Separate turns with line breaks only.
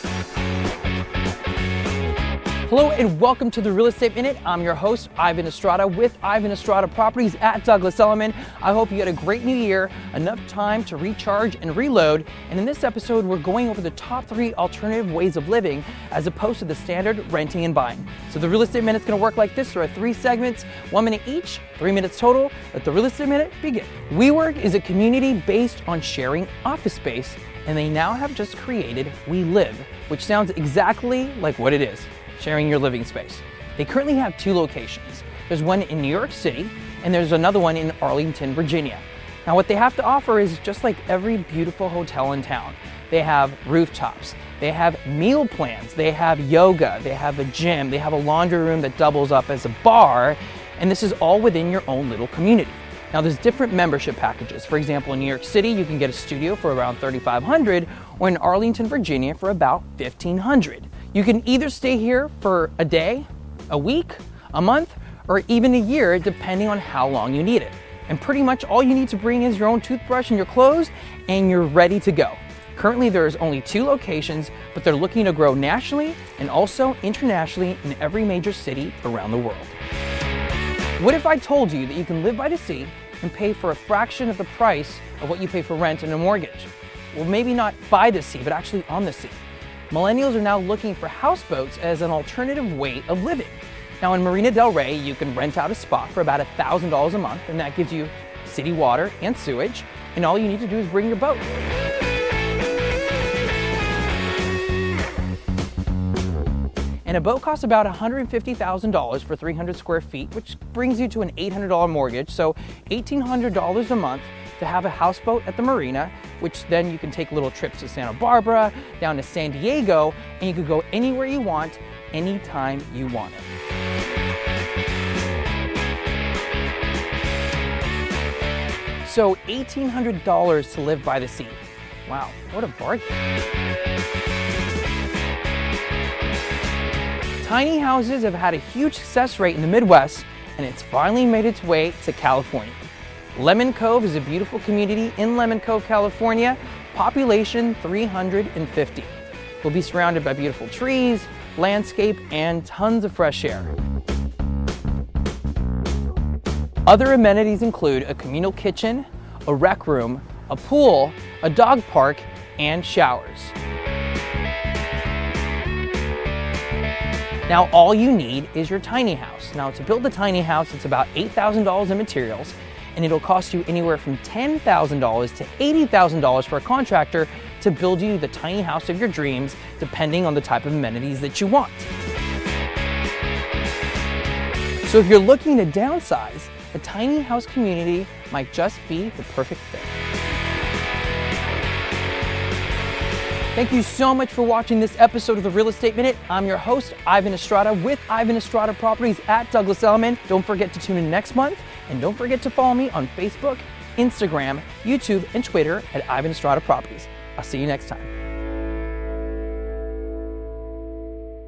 Thank you. Hello and welcome to the Real Estate Minute. I'm your host, Ivan Estrada with Ivan Estrada Properties at Douglas Elliman. I hope you had a great new year, enough time to recharge and reload. And in this episode, we're going over the top three alternative ways of living as opposed to the standard renting and buying. So the Real Estate Minute is going to work like this. There are three segments, one minute each, three minutes total. Let the Real Estate Minute begin. WeWork is a community based on sharing office space, and they now have just created WeLive, which sounds exactly like what it is sharing your living space. They currently have two locations. There's one in New York City, and there's another one in Arlington, Virginia. Now, what they have to offer is just like every beautiful hotel in town. They have rooftops, they have meal plans, they have yoga, they have a gym, they have a laundry room that doubles up as a bar, and this is all within your own little community. Now there's different membership packages. For example, in New York City, you can get a studio for around 3500 or in Arlington, Virginia for about 1500. You can either stay here for a day, a week, a month, or even a year, depending on how long you need it. And pretty much all you need to bring is your own toothbrush and your clothes, and you're ready to go. Currently, there's only two locations, but they're looking to grow nationally and also internationally in every major city around the world. What if I told you that you can live by the sea and pay for a fraction of the price of what you pay for rent and a mortgage? Well, maybe not by the sea, but actually on the sea millennials are now looking for houseboats as an alternative way of living. Now, in Marina Del Rey, you can rent out a spot for about $1,000 a month, and that gives you city water and sewage, and all you need to do is bring your boat. And a boat costs about $150,000 for 300 square feet, which brings you to an $800 mortgage, so $1,800 a month to have a houseboat at the marina, which then you can take little trips to Santa Barbara, down to San Diego, and you can go anywhere you want, anytime you want it. So $1,800 to live by the sea. Wow, what a bargain. Tiny houses have had a huge success rate in the Midwest, and it's finally made its way to California. Lemon Cove is a beautiful community in Lemon Cove, California, population 350. We'll be surrounded by beautiful trees, landscape, and tons of fresh air. Other amenities include a communal kitchen, a rec room, a pool, a dog park, and showers. Now, all you need is your tiny house. Now, to build a tiny house, it's about $8,000 in materials and it'll cost you anywhere from $10,000 to $80,000 for a contractor to build you the tiny house of your dreams, depending on the type of amenities that you want. So if you're looking to downsize, a tiny house community might just be the perfect fit. Thank you so much for watching this episode of the Real Estate Minute. I'm your host, Ivan Estrada, with Ivan Estrada Properties at Douglas Elliman. Don't forget to tune in next month, and don't forget to follow me on Facebook, Instagram, YouTube, and Twitter at Ivan Estrada Properties. I'll see you next time.